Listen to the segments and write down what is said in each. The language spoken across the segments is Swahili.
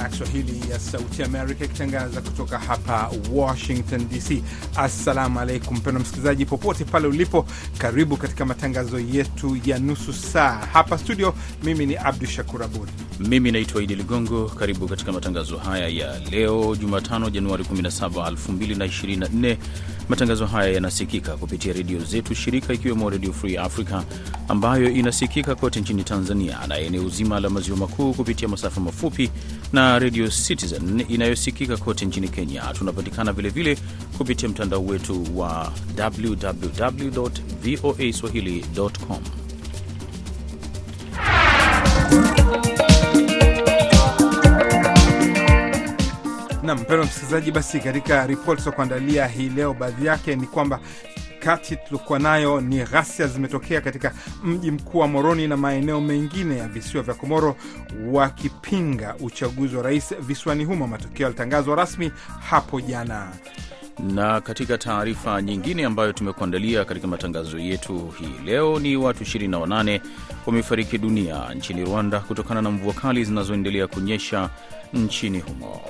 idhaa ya Kiswahili ya Sauti Amerika ikitangaza kutoka hapa Washington DC. Assalamu alaikum mpendwa msikilizaji, popote pale ulipo, karibu katika matangazo yetu ya nusu saa hapa studio. Mimi ni Abdu Shakur Abud, mimi naitwa Idi Ligongo. Karibu katika matangazo haya ya leo Jumatano, Januari 17, 2024. Matangazo haya yanasikika kupitia redio zetu shirika, ikiwemo Redio Free Africa ambayo inasikika kote nchini Tanzania na eneo zima la maziwa makuu kupitia masafa mafupi na Redio Citizen inayosikika kote nchini Kenya. Tunapatikana vilevile kupitia mtandao wetu wa www voa swahili.com. na mpendwa msikilizaji, basi katika ripoti za kuandalia hii leo, baadhi yake ni kwamba kati tuliokuwa nayo ni ghasia zimetokea katika mji mkuu wa Moroni na maeneo mengine ya visiwa vya Komoro wakipinga uchaguzi wa rais visiwani humo. Matokeo yalitangazwa rasmi hapo jana. Na katika taarifa nyingine ambayo tumekuandalia katika matangazo yetu hii leo ni watu 28 wamefariki dunia nchini Rwanda kutokana na mvua kali zinazoendelea kunyesha nchini humo.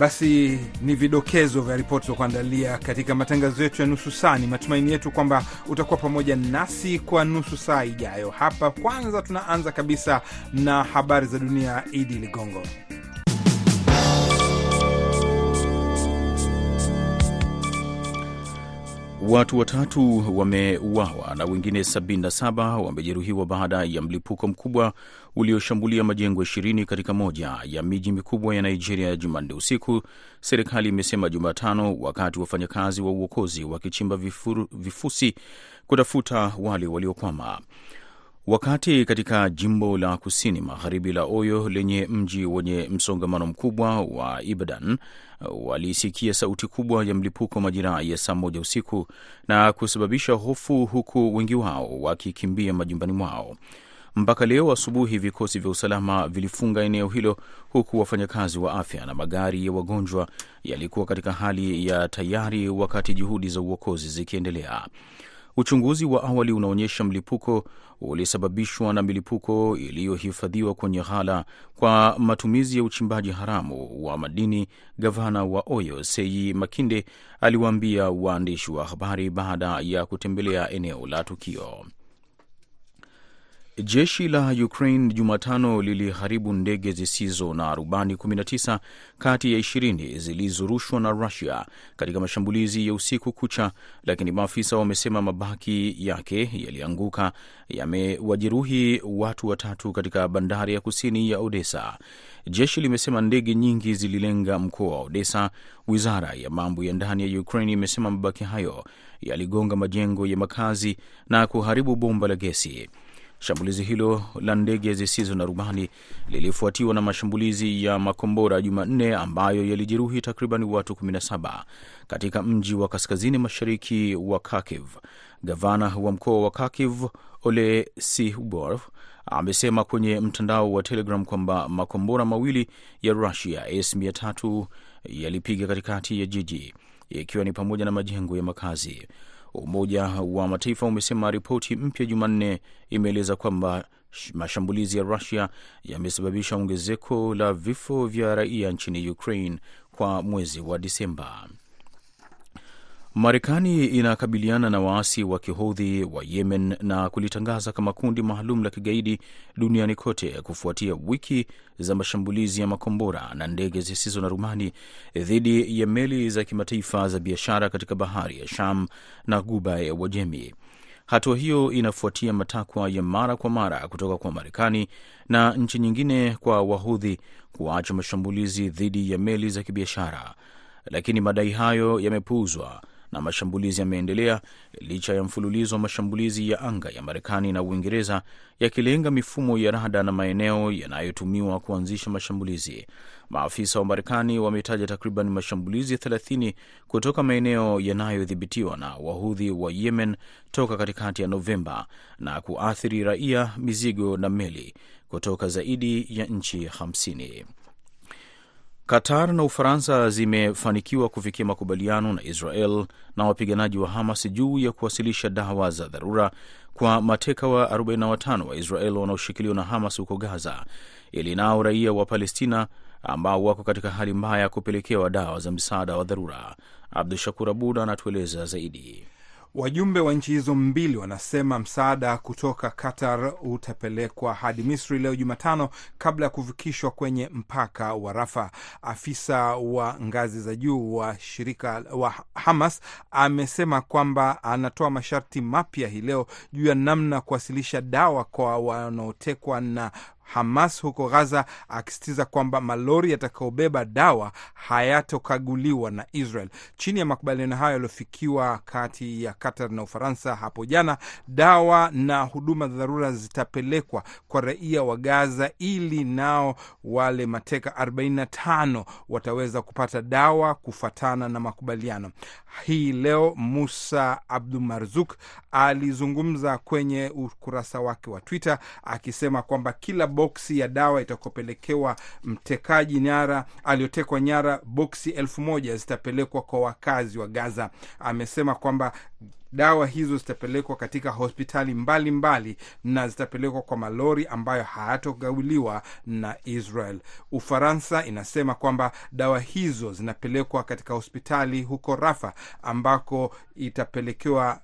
Basi ni vidokezo vya ripoti za kuandalia katika matangazo yetu ya nusu saa. Ni matumaini yetu kwamba utakuwa pamoja nasi kwa nusu saa ijayo. Hapa kwanza, tunaanza kabisa na habari za dunia. Idi Ligongo. Watu watatu wameuawa na wengine 77 wamejeruhiwa baada ya mlipuko mkubwa ulioshambulia majengo 20 katika moja ya miji mikubwa ya Nigeria Jumanne usiku, serikali imesema Jumatano, wakati wafanyakazi wa uokozi wakichimba vifusi kutafuta wale waliokwama. Wakati katika jimbo la kusini magharibi la Oyo lenye mji wenye msongamano mkubwa wa Ibadan walisikia sauti kubwa ya mlipuko majira ya saa moja usiku na kusababisha hofu, huku wengi wao wakikimbia majumbani mwao. Mpaka leo asubuhi, vikosi vya usalama vilifunga eneo hilo, huku wafanyakazi wa afya na magari ya wagonjwa yalikuwa katika hali ya tayari, wakati juhudi za uokozi zikiendelea. Uchunguzi wa awali unaonyesha mlipuko ulisababishwa na milipuko iliyohifadhiwa kwenye ghala kwa matumizi ya uchimbaji haramu wa madini. Gavana wa Oyo Seyi Makinde aliwaambia waandishi wa habari baada ya kutembelea eneo la tukio. Jeshi la Ukraine Jumatano liliharibu ndege zisizo na rubani 19 kati ya 20 zilizorushwa na Rusia katika mashambulizi ya usiku kucha, lakini maafisa wamesema mabaki yake yalianguka yamewajeruhi watu watatu katika bandari ya kusini ya Odessa. Jeshi limesema ndege nyingi zililenga mkoa wa Odessa. Wizara ya mambo ya ndani ya Ukraine imesema mabaki hayo yaligonga majengo ya makazi na kuharibu bomba la gesi. Shambulizi hilo la ndege zisizo na rubani lilifuatiwa na mashambulizi ya makombora Jumanne ambayo yalijeruhi takriban watu 17 katika mji wa kaskazini mashariki wa Kharkiv. Gavana wa mkoa wa Kharkiv Ole Sihubov amesema kwenye mtandao wa Telegram kwamba makombora mawili ya Russia S-300 yalipiga katikati ya jiji ikiwa ni pamoja na majengo ya makazi. Umoja wa Mataifa umesema ripoti mpya Jumanne imeeleza kwamba mashambulizi ya Rusia yamesababisha ongezeko la vifo vya raia nchini Ukraine kwa mwezi wa Disemba. Marekani inakabiliana na waasi wa kihodhi wa Yemen na kulitangaza kama kundi maalum la kigaidi duniani kote kufuatia wiki za mashambulizi ya makombora na ndege zisizo na rumani dhidi ya meli za kimataifa za biashara katika bahari ya Sham na Guba ya Uajemi. Hatua hiyo inafuatia matakwa ya mara kwa mara kutoka kwa Marekani na nchi nyingine kwa Wahudhi kuacha mashambulizi dhidi ya meli za kibiashara, lakini madai hayo yamepuuzwa na mashambulizi yameendelea licha ya mfululizo wa mashambulizi ya anga ya Marekani na Uingereza yakilenga mifumo ya rada na maeneo yanayotumiwa kuanzisha mashambulizi. Maafisa wa Marekani wametaja takriban mashambulizi 30 kutoka maeneo yanayodhibitiwa na wahudhi wa Yemen toka katikati ya Novemba na kuathiri raia, mizigo na meli kutoka zaidi ya nchi 50. Qatar na Ufaransa zimefanikiwa kufikia makubaliano na Israel na wapiganaji wa Hamas juu ya kuwasilisha dawa za dharura kwa mateka wa 45 wa Israel wanaoshikiliwa na Hamas huko Gaza ili nao raia wa Palestina ambao wako katika hali mbaya ya kupelekewa dawa za msaada wa dharura. Abdu Shakur Abud anatueleza zaidi. Wajumbe wa nchi hizo mbili wanasema msaada kutoka Qatar utapelekwa hadi Misri leo Jumatano kabla ya kufikishwa kwenye mpaka wa Rafa. Afisa wa ngazi za juu wa shirika wa Hamas amesema kwamba anatoa masharti mapya hii leo juu ya namna kuwasilisha dawa kwa wanaotekwa na Hamas huko Gaza, akisitiza kwamba malori yatakayobeba dawa hayatokaguliwa na Israel. Chini ya makubaliano hayo yaliyofikiwa kati ya Qatar na Ufaransa hapo jana, dawa na huduma za dharura zitapelekwa kwa raia wa Gaza ili nao wale mateka 45 wataweza kupata dawa kufuatana na makubaliano. Hii leo Musa Abdu Marzuk alizungumza kwenye ukurasa wake wa Twitter akisema kwamba kila boksi ya dawa itakopelekewa mtekaji nyara aliyotekwa nyara, boksi elfu moja zitapelekwa kwa wakazi wa Gaza. Amesema kwamba dawa hizo zitapelekwa katika hospitali mbalimbali mbali, na zitapelekwa kwa malori ambayo hayatogauliwa na Israel. Ufaransa inasema kwamba dawa hizo zinapelekwa katika hospitali huko Rafa ambako itapelekewa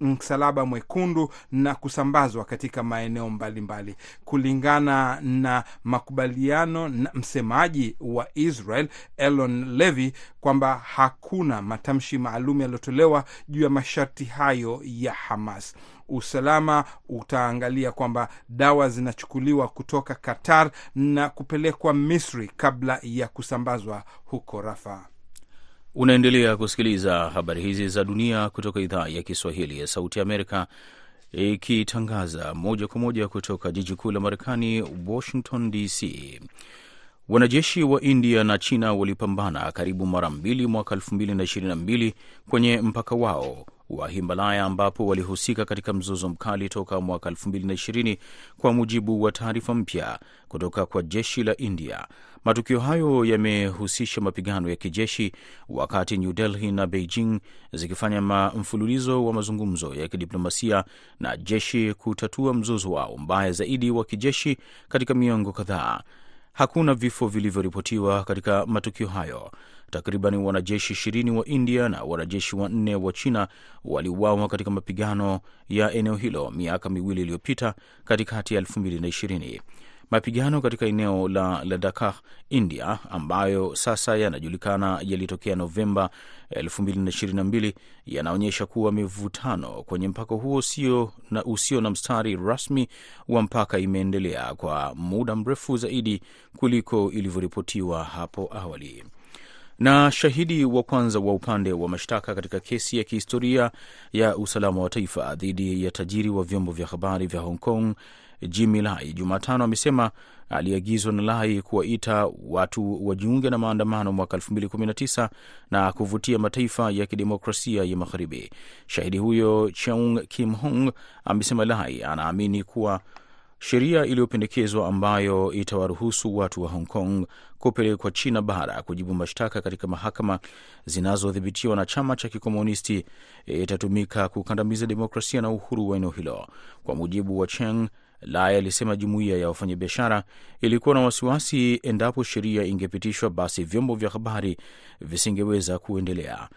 Msalaba Mwekundu na kusambazwa katika maeneo mbalimbali mbali. Kulingana na makubaliano na msemaji wa Israel Elon Levy kwamba hakuna matamshi maalum yaliyotolewa juu ya masharti hayo ya Hamas. Usalama utaangalia kwamba dawa zinachukuliwa kutoka Qatar na kupelekwa Misri kabla ya kusambazwa huko Rafa. Unaendelea kusikiliza habari hizi za dunia kutoka idhaa ya Kiswahili ya Sauti ya Amerika, ikitangaza moja kwa moja kutoka jiji kuu la Marekani, Washington DC. Wanajeshi wa India na China walipambana karibu mara mbili mwaka 2022 kwenye mpaka wao wa Himalaya ambapo walihusika katika mzozo mkali toka mwaka 2020 kwa mujibu wa taarifa mpya kutoka kwa jeshi la India. Matukio hayo yamehusisha mapigano ya kijeshi wakati New Delhi na Beijing zikifanya mfululizo wa mazungumzo ya kidiplomasia na jeshi kutatua mzozo wao mbaya zaidi wa kijeshi katika miongo kadhaa. Hakuna vifo vilivyoripotiwa katika matukio hayo. Takriban wanajeshi ishirini wa India na wanajeshi wanne wa China waliuawa katika mapigano ya eneo hilo miaka miwili iliyopita katikati ya elfu mbili na ishirini. Mapigano katika eneo la Ladakh, India, ambayo sasa yanajulikana yalitokea Novemba 2022 yanaonyesha kuwa mivutano kwenye mpaka huo usio na, usio na mstari rasmi wa mpaka imeendelea kwa muda mrefu zaidi kuliko ilivyoripotiwa hapo awali. Na shahidi wa kwanza wa upande wa mashtaka katika kesi ya kihistoria ya usalama wa taifa dhidi ya tajiri wa vyombo vya habari vya Hong Kong Jimmy Lai Jumatano amesema aliagizwa na Lai kuwaita watu wajiunge na maandamano mwaka 2019 na kuvutia mataifa ya kidemokrasia ya magharibi. Shahidi huyo Cheung Kim Hong amesema Lai anaamini kuwa sheria iliyopendekezwa ambayo itawaruhusu watu wa Hong Kong kupelekwa China bara kujibu mashtaka katika mahakama zinazodhibitiwa na chama cha kikomunisti itatumika kukandamiza demokrasia na uhuru wa eneo hilo. Kwa mujibu wa Cheng, Lai alisema jumuiya ya wafanyabiashara ilikuwa na wasiwasi endapo sheria ingepitishwa, basi vyombo vya habari visingeweza kuendelea.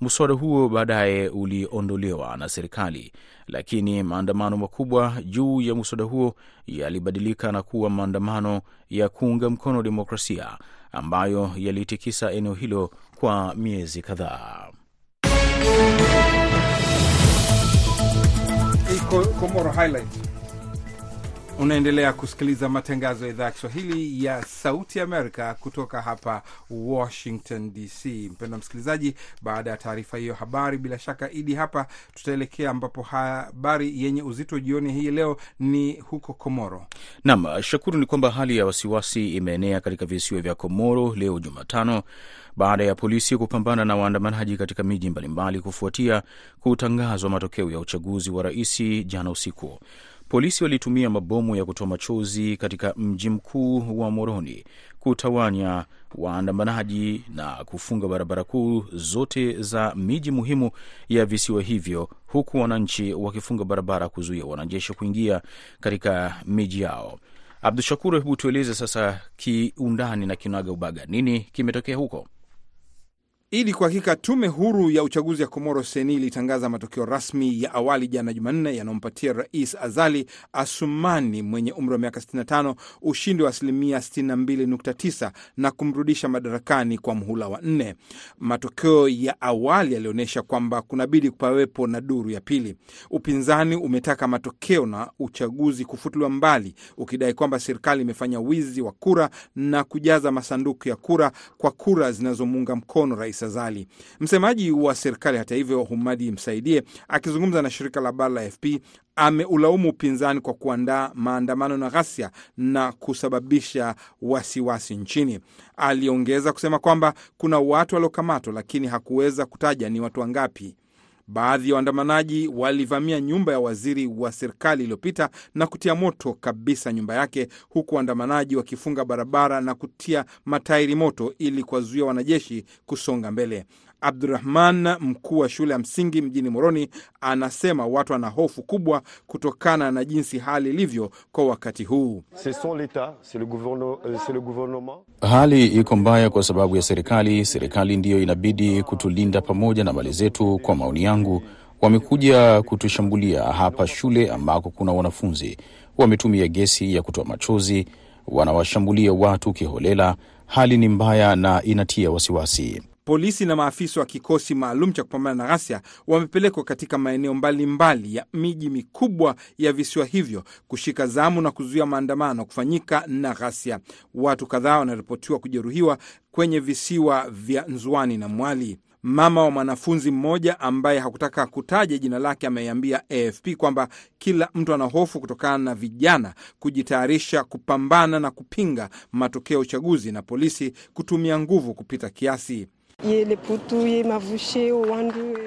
Mswada huo baadaye uliondolewa na serikali, lakini maandamano makubwa juu ya mswada huo yalibadilika na kuwa maandamano ya kuunga mkono demokrasia ambayo yalitikisa eneo hilo kwa miezi kadhaa. Komoro Highlight. Unaendelea kusikiliza matangazo ya idhaa ya Kiswahili ya Sauti Amerika kutoka hapa Washington DC. Mpendwa msikilizaji, baada ya taarifa hiyo habari, bila shaka Idi hapa tutaelekea ambapo habari yenye uzito jioni hii leo ni huko Komoro. Naam, Shakuru, ni kwamba hali ya wasiwasi imeenea katika visiwa vya Komoro leo Jumatano baada ya polisi kupambana na waandamanaji katika miji mbalimbali kufuatia kutangazwa matokeo ya uchaguzi wa rais jana usiku. Polisi walitumia mabomu ya kutoa machozi katika mji mkuu wa Moroni kutawanya waandamanaji na kufunga barabara kuu zote za miji muhimu ya visiwa hivyo, huku wananchi wakifunga barabara kuzuia wanajeshi kuingia katika miji yao. Abdu Shakur, hebu tueleze sasa kiundani na kinaga ubaga, nini kimetokea huko? Ili kuhakika, tume huru ya uchaguzi ya Komoro Seni ilitangaza matokeo rasmi ya awali jana Jumanne yanayompatia Rais Azali Asumani mwenye umri wa miaka 65 ushindi wa asilimia 62.9 na kumrudisha madarakani kwa mhula wa nne. Matokeo ya awali yalionyesha kwamba kunabidi kupawepo na duru ya pili. Upinzani umetaka matokeo na uchaguzi kufutuliwa mbali, ukidai kwamba serikali imefanya wizi wa kura na kujaza masanduku ya kura kwa kura zinazomuunga mkono rais Azali. Msemaji wa serikali hata hivyo, Humadi Msaidie, akizungumza na shirika la habari la AFP ameulaumu upinzani kwa kuandaa maandamano na ghasia na kusababisha wasiwasi wasi nchini. Aliongeza kusema kwamba kuna watu waliokamatwa, lakini hakuweza kutaja ni watu wangapi. Baadhi ya waandamanaji walivamia nyumba ya waziri wa serikali iliyopita na kutia moto kabisa nyumba yake, huku waandamanaji wakifunga barabara na kutia matairi moto ili kuwazuia wanajeshi kusonga mbele. Abdurahman, mkuu wa shule ya msingi mjini Moroni, anasema watu wana hofu kubwa kutokana na jinsi hali ilivyo kwa wakati huu. Hali iko mbaya kwa sababu ya serikali. Serikali ndiyo inabidi kutulinda pamoja na mali zetu. Kwa maoni yangu, wamekuja kutushambulia hapa shule ambako kuna wanafunzi. Wametumia gesi ya kutoa machozi, wanawashambulia watu kiholela. Hali ni mbaya na inatia wasiwasi. Polisi na maafisa wa kikosi maalum cha kupambana na ghasia wamepelekwa katika maeneo mbalimbali ya miji mikubwa ya visiwa hivyo kushika zamu na kuzuia maandamano kufanyika na ghasia. Watu kadhaa wanaripotiwa kujeruhiwa kwenye visiwa vya Nzwani na Mwali. Mama wa mwanafunzi mmoja ambaye hakutaka kutaja jina lake ameiambia AFP kwamba kila mtu ana hofu kutokana na vijana kujitayarisha kupambana na kupinga matokeo ya uchaguzi na polisi kutumia nguvu kupita kiasi.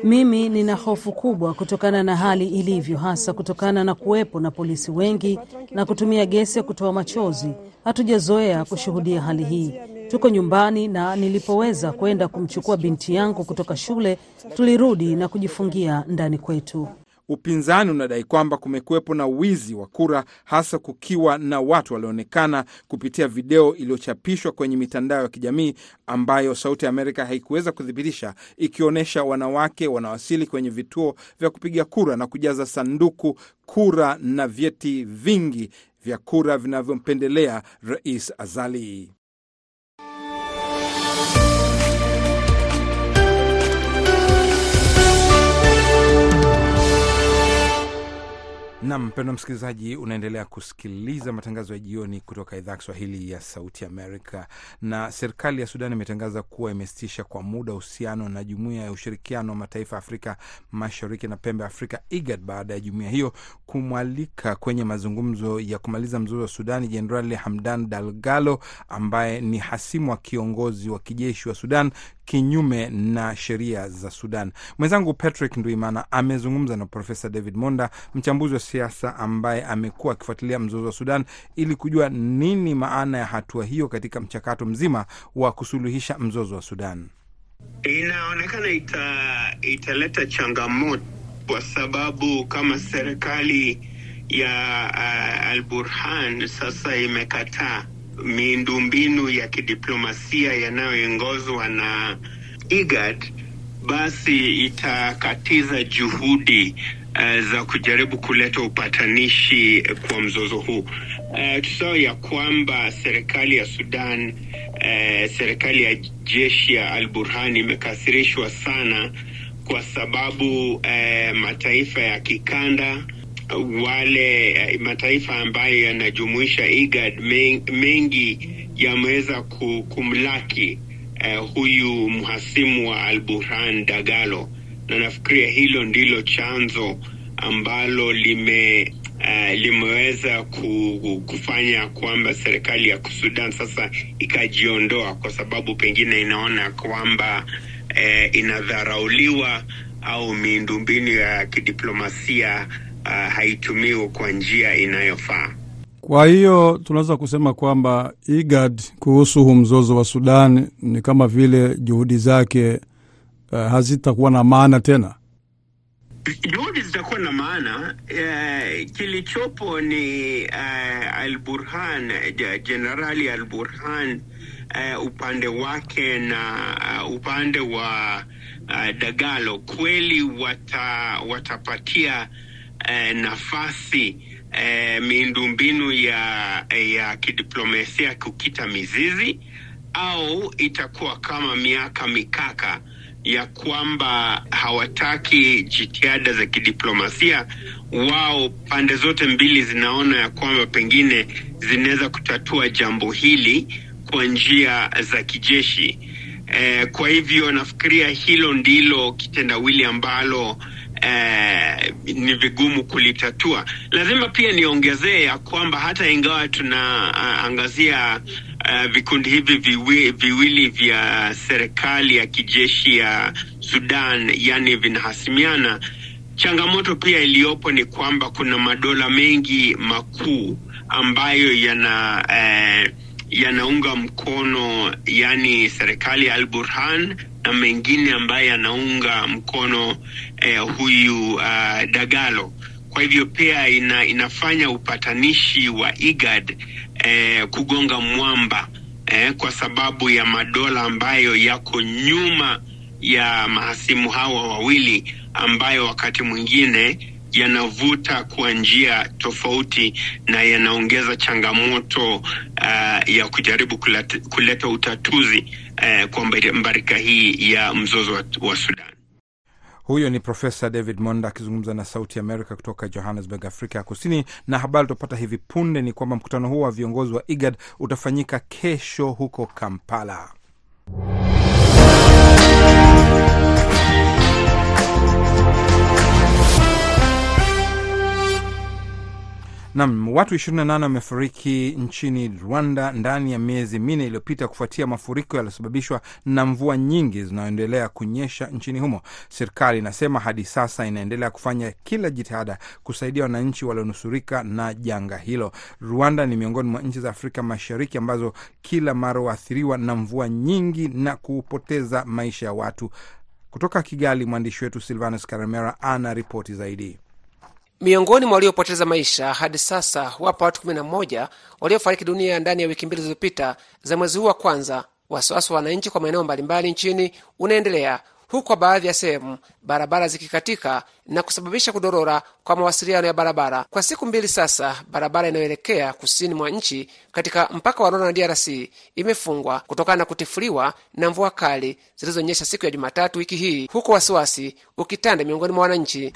Mimi nina hofu kubwa kutokana na hali ilivyo, hasa kutokana na kuwepo na polisi wengi na kutumia gesi ya kutoa machozi. Hatujazoea kushuhudia hali hii. Tuko nyumbani, na nilipoweza kwenda kumchukua binti yangu kutoka shule, tulirudi na kujifungia ndani kwetu. Upinzani unadai kwamba kumekuwepo na wizi wa kura, hasa kukiwa na watu walioonekana kupitia video iliyochapishwa kwenye mitandao ya kijamii ambayo Sauti ya Amerika haikuweza kuthibitisha, ikionyesha wanawake wanawasili kwenye vituo vya kupiga kura na kujaza sanduku kura na vyeti vingi vya kura vinavyompendelea Rais Azali. Nam mpendwa msikilizaji, unaendelea kusikiliza matangazo ya jioni kutoka idhaa ya Kiswahili ya Sauti Amerika. Na serikali ya Sudan imetangaza kuwa imesitisha kwa muda uhusiano na Jumuiya ya Ushirikiano wa Mataifa ya Afrika Mashariki na Pembe ya Afrika, IGAD, baada ya jumuiya hiyo kumwalika kwenye mazungumzo ya kumaliza mzozo wa Sudani Jenerali Hamdan Dagalo ambaye ni hasimu wa kiongozi wa kijeshi wa Sudan kinyume na sheria za Sudan. Mwenzangu Patrick Nduimana amezungumza na Profesa David Monda, mchambuzi wa siasa ambaye amekuwa akifuatilia mzozo wa Sudan ili kujua nini maana ya hatua hiyo katika mchakato mzima wa kusuluhisha mzozo wa Sudan. Inaonekana ita, italeta changamoto kwa sababu kama serikali ya uh, Al Burhan sasa imekataa miundombinu ya kidiplomasia yanayoongozwa na IGAD, basi itakatiza juhudi uh, za kujaribu kuleta upatanishi kwa mzozo huu. Uh, tusao ya kwamba serikali ya Sudan uh, serikali ya jeshi ya Al Burhan imekasirishwa sana kwa sababu uh, mataifa ya kikanda wale mataifa ambayo yanajumuisha IGAD mengi yameweza kumlaki uh, huyu mhasimu wa Al Burhan Dagalo, na nafikiria hilo ndilo chanzo ambalo lime uh, limeweza kufanya kwamba serikali ya Sudan sasa ikajiondoa, kwa sababu pengine inaona kwamba uh, inadharauliwa au miundombinu ya kidiplomasia Uh, haitumiwi kwa njia inayofaa. Kwa hiyo tunaweza kusema kwamba IGAD kuhusu huu mzozo wa Sudan ni kama vile juhudi zake uh, hazitakuwa na maana tena. juhudi zitakuwa na maana. uh, kilichopo ni uh, Al Burhan, Jenerali Al Burhan eh, upande wake na uh, upande wa uh, Dagalo kweli wata, watapatia eh, nafasi eh, miundombinu ya, ya kidiplomasia kukita mizizi au itakuwa kama miaka mikaka ya kwamba hawataki jitihada za kidiplomasia. Wao pande zote mbili zinaona ya kwamba pengine zinaweza kutatua jambo hili kwa njia za kijeshi. Eh, kwa hivyo nafikiria hilo ndilo kitendawili ambalo eh, ni vigumu kulitatua. Lazima pia niongezee ya kwamba hata ingawa tunaangazia uh, uh, vikundi hivi viwi, viwili vya serikali ya kijeshi ya Sudan, yani vinahasimiana, changamoto pia iliyopo ni kwamba kuna madola mengi makuu ambayo yana uh, yanaunga mkono yani serikali ya Al Burhan na mengine ambaye yanaunga mkono eh, huyu uh, Dagalo. Kwa hivyo pia ina, inafanya upatanishi wa IGAD eh, kugonga mwamba eh, kwa sababu ya madola ambayo yako nyuma ya mahasimu hawa wawili ambayo wakati mwingine yanavuta kwa njia tofauti na yanaongeza changamoto uh, ya kujaribu kuleta, kuleta utatuzi uh, kwa mbarika hii ya mzozo wa, wa Sudan. Huyo ni Profesa David Monda akizungumza na Sauti Amerika kutoka Johannesburg, Afrika ya Kusini. Na habari tutapata hivi punde ni kwamba mkutano huo wa viongozi wa IGAD utafanyika kesho huko Kampala. Nam, watu 28 wamefariki nchini Rwanda ndani ya miezi minne iliyopita kufuatia mafuriko yaliyosababishwa na mvua nyingi zinazoendelea kunyesha nchini humo. Serikali inasema hadi sasa inaendelea kufanya kila jitihada kusaidia wananchi walionusurika na janga hilo. Rwanda ni miongoni mwa nchi za Afrika Mashariki ambazo kila mara huathiriwa na mvua nyingi na kupoteza maisha ya watu. Kutoka Kigali, mwandishi wetu Silvanus Karamera ana ripoti zaidi. Miongoni mwa waliopoteza maisha hadi sasa wapo watu 11 waliofariki dunia ndani ya wiki mbili zilizopita za mwezi huu wa kwanza. Wasiwasi wa wananchi kwa maeneo mbalimbali nchini unaendelea huku kwa baadhi ya sehemu barabara zikikatika na kusababisha kudorora kwa mawasiliano ya barabara. Kwa siku mbili sasa, barabara inayoelekea kusini mwa nchi katika mpaka wa Rwanda na DRC imefungwa kutokana na kutifuliwa na mvua kali zilizonyesha siku ya Jumatatu wiki hii, huku wasiwasi ukitanda miongoni mwa wananchi.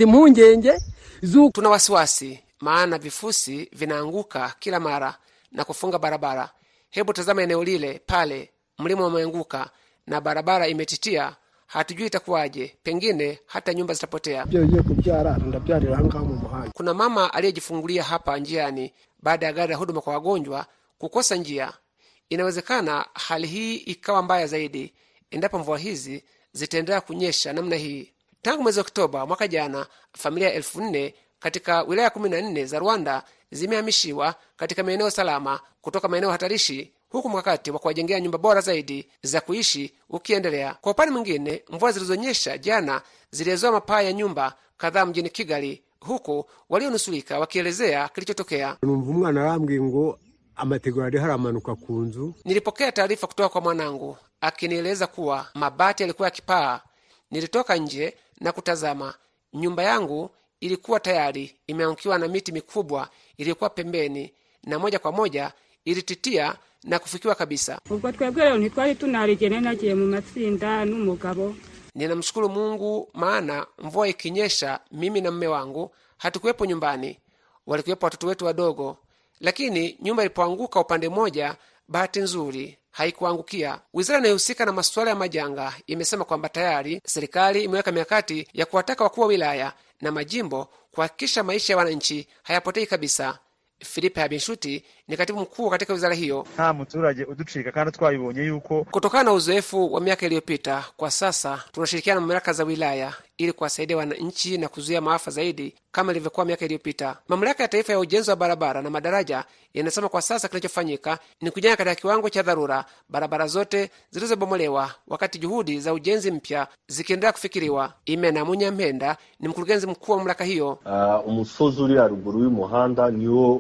Tuna wasiwasi maana vifusi vinaanguka kila mara na kufunga barabara. Hebu tazama eneo lile pale, mlima umeanguka na barabara imetitia hatujui itakuwaje, pengine hata nyumba zitapotea. Kuna mama aliyejifungulia hapa njiani baada ya gari la huduma kwa wagonjwa kukosa njia. Inawezekana hali hii ikawa mbaya zaidi endapo mvua hizi zitaendelea kunyesha namna hii. Tangu mwezi Oktoba mwaka jana, familia elfu nne katika wilaya kumi na nne za Rwanda zimehamishiwa katika maeneo salama kutoka maeneo hatarishi huku mkakati wa kuwajengea nyumba bora zaidi za kuishi ukiendelea. Kwa upande mwingine, mvua zilizonyesha jana zilizoa mapaa ya nyumba kadhaa mjini Kigali, huku walionusulika wakielezea kilichotokea. Nilipokea taarifa kutoka kwa mwanangu akinieleza kuwa mabati yalikuwa yakipaa. Nilitoka nje na kutazama, nyumba yangu ilikuwa tayari imeangukiwa na miti mikubwa iliyokuwa pembeni, na moja kwa moja ilititia na kufikiwa kabisa. Ninamshukuru Mungu, maana mvua ikinyesha, mimi na mme wangu hatukuwepo nyumbani, walikuwepo watoto wetu wadogo. Lakini nyumba ilipoanguka upande mmoja, bahati nzuri haikuangukia. Wizara inayohusika na masuala ya majanga imesema kwamba tayari serikali imeweka mikakati ya kuwataka wakuu wa wilaya na majimbo kuhakikisha maisha ya wananchi hayapotei kabisa. Filipe Habinshuti ni katibu mkuu katika wizara hiyo. nta muturage uducika kandi twabibonye yuko Kutokana na uzoefu wa miaka iliyopita, kwa sasa tunashirikiana na mamlaka za wilaya ili kuwasaidia wananchi na kuzuia maafa zaidi kama ilivyokuwa miaka iliyopita. Mamlaka ya Taifa ya Ujenzi wa Barabara na Madaraja inasema kwa sasa kinachofanyika ni kujenga katika kiwango cha dharura barabara zote zilizobomolewa, wakati juhudi za ujenzi mpya zikiendelea kufikiriwa. Imena Munyampenda ni mkurugenzi mkuu wa mamlaka hiyo. Uh,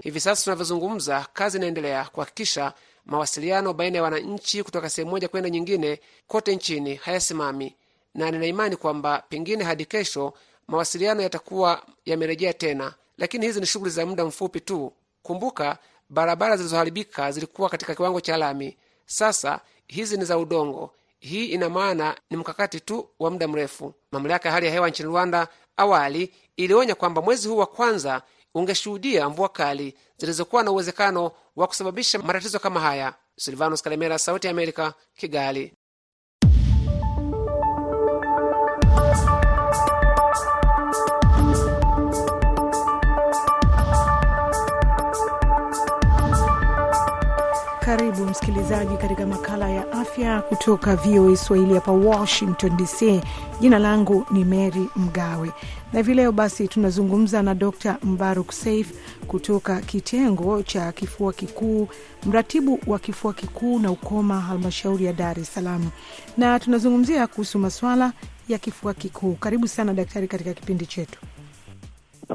Hivi sasa tunavyozungumza, kazi inaendelea kuhakikisha mawasiliano baina ya wananchi kutoka sehemu moja kwenda nyingine kote nchini hayasimami, na nina imani kwamba pengine hadi kesho mawasiliano yatakuwa yamerejea tena, lakini hizi ni shughuli za muda mfupi tu. Kumbuka, barabara zilizoharibika zilikuwa katika kiwango cha lami, sasa hizi ni za udongo. Hii ina maana ni mkakati tu wa muda mrefu. Mamlaka ya hali ya hewa nchini Rwanda awali ilionya kwamba mwezi huu wa kwanza ungeshuhudia mvua kali zilizokuwa na uwezekano wa kusababisha matatizo kama haya. Silvanos Kalemera, Sauti ya Amerika, Kigali. Msikilizaji katika makala ya afya kutoka VOA Swahili hapa Washington DC. Jina langu ni Mary Mgawe na hivi leo basi tunazungumza na Dr Mbaruk Saif kutoka kitengo cha kifua kikuu, mratibu wa kifua kikuu na ukoma, halmashauri ya Dar es Salaam, na tunazungumzia kuhusu maswala ya kifua kikuu. Karibu sana daktari katika kipindi chetu.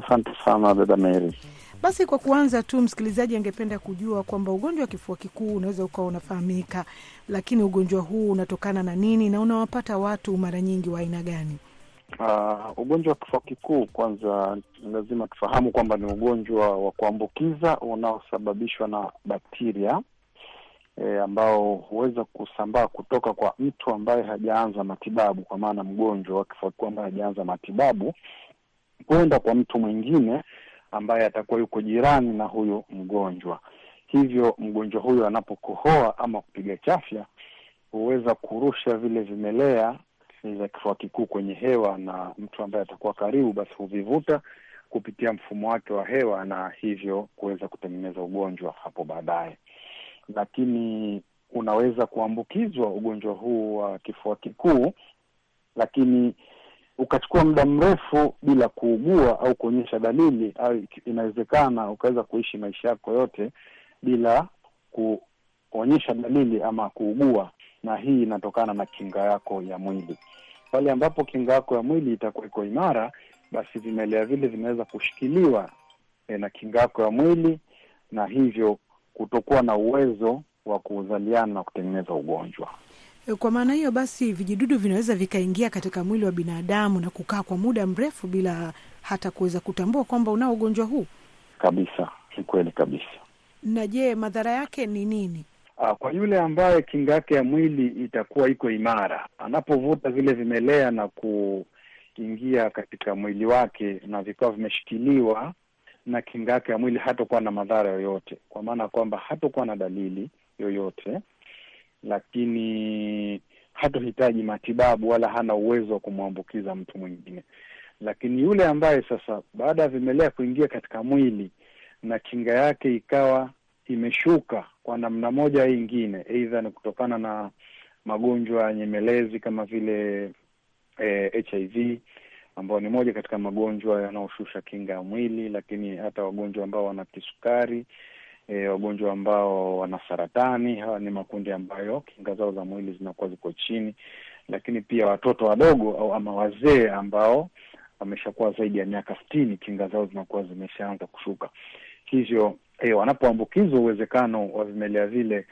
Asante sana dada Mary. Basi kwa kuanza tu, msikilizaji angependa kujua kwamba ugonjwa wa kifua kikuu unaweza ukawa unafahamika, lakini ugonjwa huu unatokana na nini na unawapata watu mara nyingi wa aina gani? Uh, ugonjwa wa kifua kikuu, kwanza lazima tufahamu kwamba ni ugonjwa wa kuambukiza unaosababishwa na bakteria e, ambao huweza kusambaa kutoka kwa mtu ambaye hajaanza matibabu, kwa maana mgonjwa wa kifua kikuu ambaye hajaanza matibabu kwenda kwa mtu mwingine ambaye atakuwa yuko jirani na huyu mgonjwa. Hivyo mgonjwa huyu anapokohoa ama kupiga chafya huweza kurusha vile vimelea vya kifua kikuu kwenye hewa, na mtu ambaye atakuwa karibu basi huvivuta kupitia mfumo wake wa hewa, na hivyo kuweza kutengeneza ugonjwa hapo baadaye. Lakini unaweza kuambukizwa ugonjwa huu wa kifua kikuu, lakini ukachukua muda mrefu bila kuugua au kuonyesha dalili, au inawezekana ukaweza kuishi maisha yako yote bila kuonyesha dalili ama kuugua, na hii inatokana na kinga yako ya mwili. Pale ambapo kinga yako ya mwili itakuwa iko imara, basi vimelea vile vinaweza kushikiliwa e, na kinga yako ya mwili, na hivyo kutokuwa na uwezo wa kuzaliana na kutengeneza ugonjwa. Kwa maana hiyo basi, vijidudu vinaweza vikaingia katika mwili wa binadamu na kukaa kwa muda mrefu bila hata kuweza kutambua kwamba unao ugonjwa huu. Kabisa, ni kweli kabisa. Na je, madhara yake ni nini? Aa, kwa yule ambaye kinga yake ya mwili itakuwa iko imara, anapovuta vile vimelea na kuingia katika mwili wake na vikawa vimeshikiliwa na kinga yake ya mwili, hatakuwa na madhara yoyote, kwa maana ya kwamba hatakuwa na dalili yoyote lakini hatohitaji matibabu wala hana uwezo wa kumwambukiza mtu mwingine. Lakini yule ambaye sasa baada ya vimelea kuingia katika mwili na kinga yake ikawa imeshuka kwa namna moja ingine, aidha ni kutokana na magonjwa nyemelezi kama vile eh, HIV ambayo ni moja katika magonjwa yanayoshusha kinga ya mwili, lakini hata wagonjwa ambao wana kisukari E, wagonjwa ambao wana saratani, hawa ni makundi ambayo kinga zao za mwili zinakuwa ziko chini, lakini pia watoto wadogo au ama wazee ambao wameshakuwa zaidi ya miaka sitini, kinga zao zinakuwa zimeshaanza kushuka. Hivyo e, wanapoambukizwa, uwezekano wa vimelea vile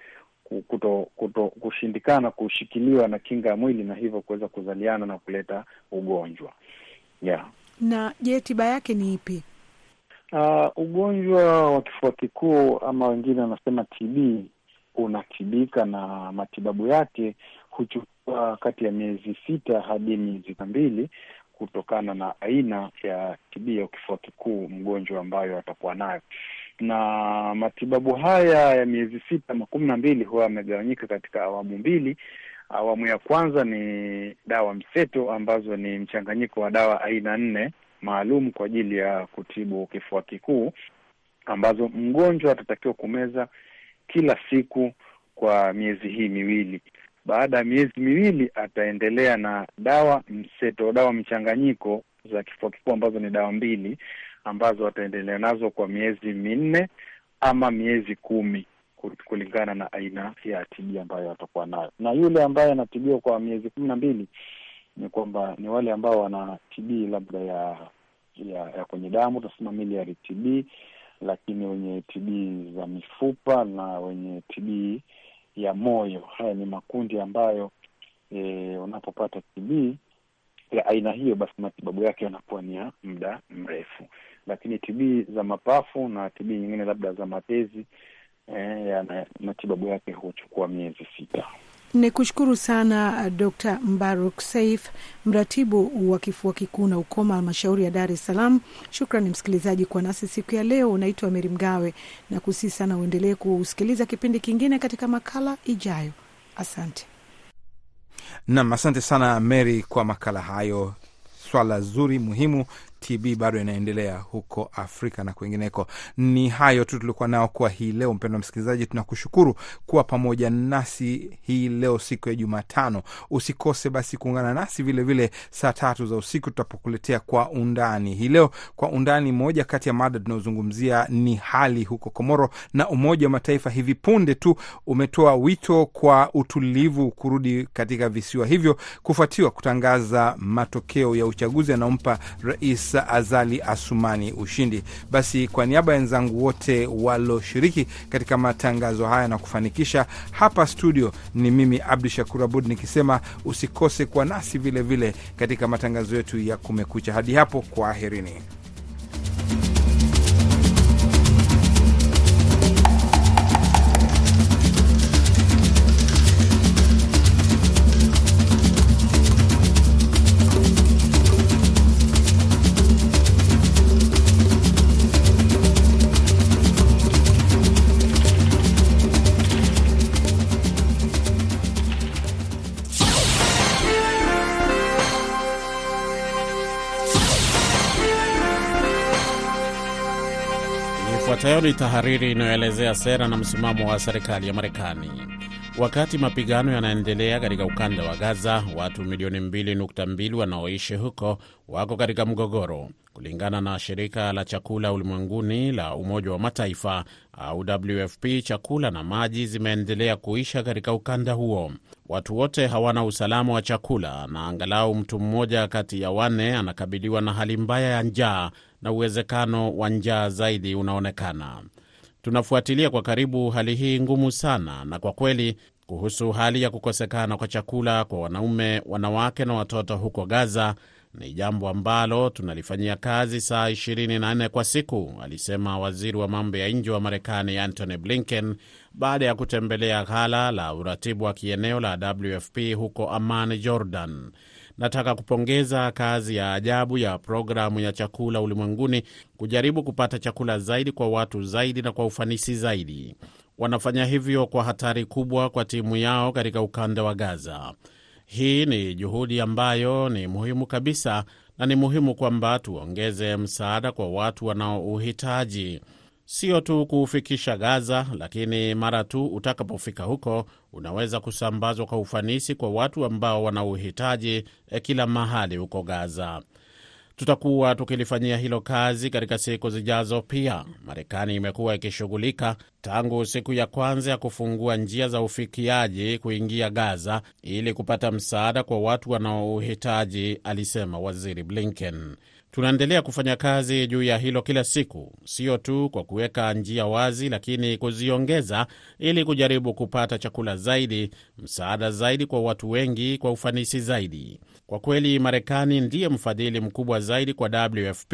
kuto, kuto kushindikana kushikiliwa na kinga ya mwili na hivyo kuweza kuzaliana na kuleta ugonjwa yeah. Na je, tiba yake ni ipi? Uh, ugonjwa wa kifua kikuu ama wengine wanasema TB unatibika na matibabu yake huchukua kati ya miezi sita hadi miezi mbili kutokana na aina ya TB ya kifua kikuu mgonjwa ambayo atakuwa nayo. Na matibabu haya ya miezi sita ama kumi na mbili huwa yamegawanyika katika awamu mbili. Awamu ya kwanza ni dawa mseto ambazo ni mchanganyiko wa dawa aina nne maalum kwa ajili ya kutibu kifua kikuu ambazo mgonjwa atatakiwa kumeza kila siku kwa miezi hii miwili, baada ya miezi miwili ataendelea na dawa mseto, dawa mchanganyiko za kifua kikuu ambazo ni dawa mbili ambazo ataendelea nazo kwa miezi minne ama miezi kumi kulingana na aina ya tibi ambayo atakuwa nayo. Na yule ambaye anatibiwa kwa miezi kumi na mbili ni kwamba ni wale ambao wana TB labda ya ya, ya kwenye damu tunasema miliari TB, lakini wenye TB za mifupa na wenye TB ya moyo. Haya ni makundi ambayo e, unapopata TB ya aina hiyo, basi matibabu yake yanakuwa ni ya muda mrefu. Lakini TB za mapafu na TB nyingine labda za matezi e, ya matibabu yake huchukua miezi sita. Ni kushukuru sana Dr Mbaruk Saif, mratibu wa kifua kikuu na ukoma halmashauri ya Dar es Salaam. Shukrani msikilizaji kwa nasi siku ya leo. Unaitwa Meri Mgawe na kusii sana uendelee kusikiliza kipindi kingine katika makala ijayo. Asante nam. Asante sana Mary kwa makala hayo, swala zuri muhimu TB bado inaendelea huko Afrika na kwingineko. Ni hayo tu tuliokuwa nao kwa hii leo. Mpendwa msikilizaji, tunakushukuru kuwa pamoja nasi hii leo, siku ya Jumatano. Usikose basi kuungana nasi vilevile saa tatu za usiku tutapokuletea kwa undani. Hii leo kwa undani, moja kati ya mada tunayozungumzia ni hali huko Komoro, na Umoja wa Mataifa hivi punde tu umetoa wito kwa utulivu kurudi katika visiwa hivyo kufuatiwa kutangaza matokeo ya uchaguzi anaompa rais Azali Asumani ushindi. Basi kwa niaba ya wenzangu wote walioshiriki katika matangazo haya na kufanikisha hapa studio, ni mimi Abdu Shakur Abud nikisema usikose kuwa nasi vilevile vile katika matangazo yetu ya Kumekucha. Hadi hapo, kwaherini. Ifuatayo ni tahariri inayoelezea sera na msimamo wa serikali ya Marekani. Wakati mapigano yanaendelea katika ukanda wa Gaza, watu milioni 2.2 wanaoishi huko wako katika mgogoro, kulingana na shirika la chakula ulimwenguni la Umoja wa Mataifa au WFP. Chakula na maji zimeendelea kuisha katika ukanda huo. Watu wote hawana usalama wa chakula, na angalau mtu mmoja kati ya wanne anakabiliwa na hali mbaya ya njaa na uwezekano wa njaa zaidi unaonekana. Tunafuatilia kwa karibu hali hii ngumu sana, na kwa kweli kuhusu hali ya kukosekana kwa chakula kwa wanaume, wanawake na watoto huko Gaza ni jambo ambalo tunalifanyia kazi saa 24 kwa siku, alisema waziri wa mambo ya nje wa Marekani Antony Blinken baada ya kutembelea ghala la uratibu wa kieneo la WFP huko Amman, Jordan. Nataka kupongeza kazi ya ajabu ya programu ya chakula ulimwenguni kujaribu kupata chakula zaidi kwa watu zaidi na kwa ufanisi zaidi. Wanafanya hivyo kwa hatari kubwa kwa timu yao katika ukanda wa Gaza. Hii ni juhudi ambayo ni muhimu kabisa, na ni muhimu kwamba tuongeze msaada kwa watu wanaouhitaji, sio tu kuufikisha Gaza, lakini mara tu utakapofika huko unaweza kusambazwa kwa ufanisi kwa watu ambao wanauhitaji kila mahali huko Gaza. Tutakuwa tukilifanyia hilo kazi katika siku zijazo. Pia Marekani imekuwa ikishughulika tangu siku ya kwanza ya kufungua njia za ufikiaji kuingia Gaza ili kupata msaada kwa watu wanaouhitaji, alisema Waziri Blinken. Tunaendelea kufanya kazi juu ya hilo kila siku, sio tu kwa kuweka njia wazi, lakini kuziongeza ili kujaribu kupata chakula zaidi, msaada zaidi kwa watu wengi kwa ufanisi zaidi. Kwa kweli, Marekani ndiye mfadhili mkubwa zaidi kwa WFP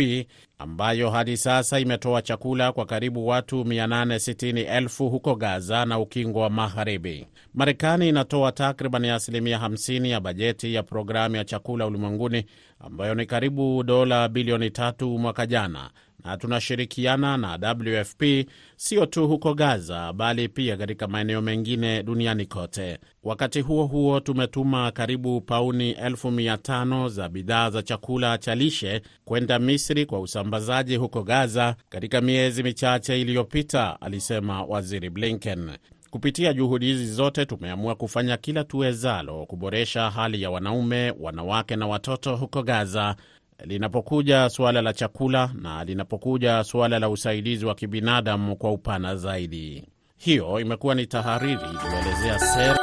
ambayo hadi sasa imetoa chakula kwa karibu watu 860,000 huko Gaza na Ukingo wa Magharibi. Marekani inatoa takriban asilimia 50 ya bajeti ya programu ya chakula ulimwenguni ambayo ni karibu dola bilioni tatu mwaka jana, na tunashirikiana na WFP sio tu huko Gaza bali pia katika maeneo mengine duniani kote. Wakati huo huo, tumetuma karibu pauni elfu mia tano za bidhaa za chakula cha lishe kwenda Misri kwa usambazaji huko Gaza katika miezi michache iliyopita, alisema Waziri Blinken. Kupitia juhudi hizi zote, tumeamua kufanya kila tuwezalo kuboresha hali ya wanaume, wanawake na watoto huko Gaza linapokuja suala la chakula na linapokuja suala la usaidizi wa kibinadamu kwa upana zaidi. Hiyo imekuwa ni tahariri iliyoelezea sera